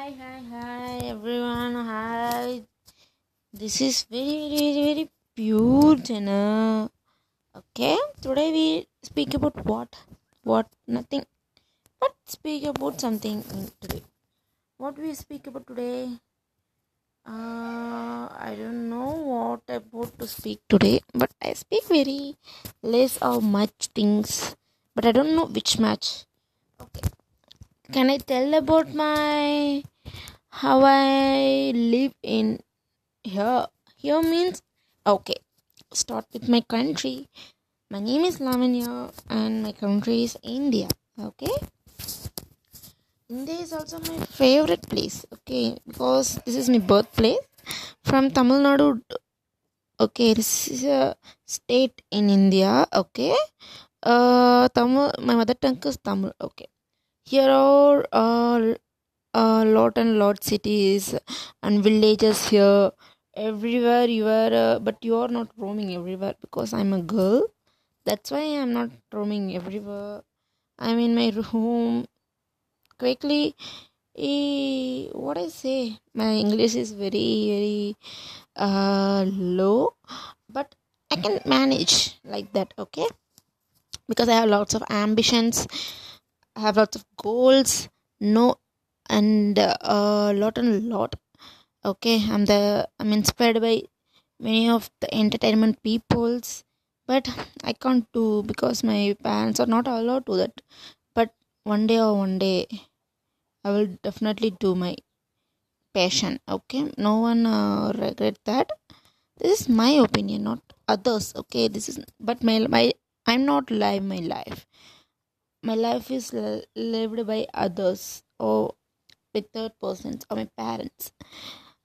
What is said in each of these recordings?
Hi, hi, hi, everyone. Hi. This is very, very, very, pure channel. Okay, today we speak about what? What? Nothing. But speak about something today. What we speak about today? Uh, I don't know what about to speak today, but I speak very less or much things, but I don't know which much. Okay, can I tell about my how I live in here? Here means okay. Start with my country. My name is Lavanya and my country is India. Okay. India is also my favorite place. Okay, because this is my birthplace. From Tamil Nadu. Okay, this is a state in India. Okay. Uh, Tamil. My mother tongue is Tamil. Okay. Here are uh, a lot and lot cities and villages here. Everywhere you are, uh, but you are not roaming everywhere because I'm a girl. That's why I'm not roaming everywhere. I'm in my room. Quickly, eh, what I say? My English is very very uh, low, but I can manage like that. Okay, because I have lots of ambitions. Have lots of goals. No, and a uh, lot and lot. Okay, I'm the I'm inspired by many of the entertainment peoples, but I can't do because my parents are not allowed to that. But one day or one day, I will definitely do my passion. Okay, no one uh, regret that. This is my opinion, not others. Okay, this is but my my I'm not live my life. My life is lived by others or with third persons or my parents.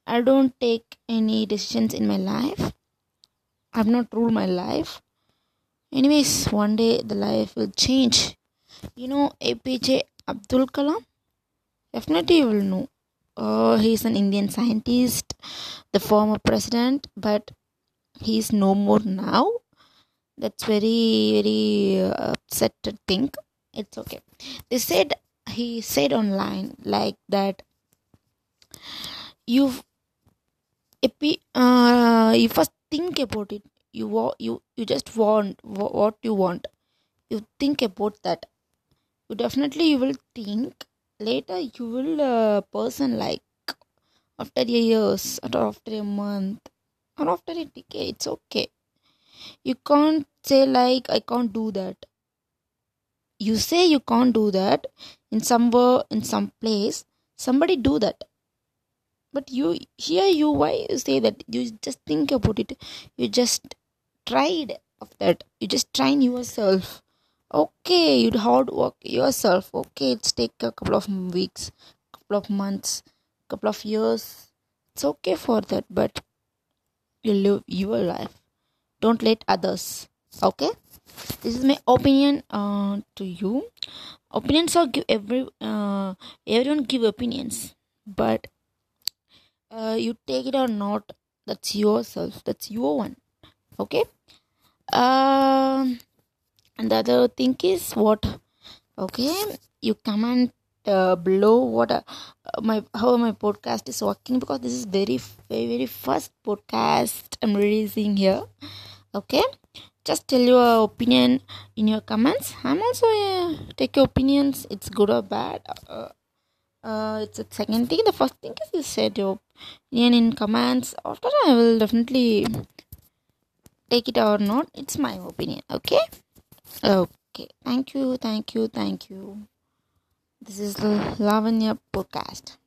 I don't take any decisions in my life. I've not ruled my life. Anyways, one day the life will change. You know APJ Abdul Kalam? Definitely you will know. Uh, he's an Indian scientist, the former president, but he's no more now. That's very, very uh, upset to think. It's okay. They said he said online like that you uh, you first think about it you you you just want what you want. You think about that. You definitely you will think. Later you will uh, person like after a years or after a month or after a decade it's okay. You can't say like i can't do that you say you can't do that in somewhere in some place somebody do that. But you here you why you say that? You just think about it. You just tried of that. You just train yourself. Okay you hard work yourself. Okay it's take a couple of weeks couple of months couple of years. It's okay for that but you live your life. Don't let others. Okay this is my opinion uh, to you. Opinions are give every uh, everyone give opinions but uh, you take it or not that's yourself that's your one okay? Um and the other thing is what okay? You comment uh, below what uh, my how my podcast is working because this is very very very first podcast i'm releasing here okay? Just tell your opinion in your comments. I'm also uh, take your opinions. It's good or bad. Uh, uh, it's the second thing. The first thing is you said your opinion in comments. After i will definitely take it or not. It's my opinion. Okay? Okay. Thank you. Thank you. Thank you. This is the lavanya podcast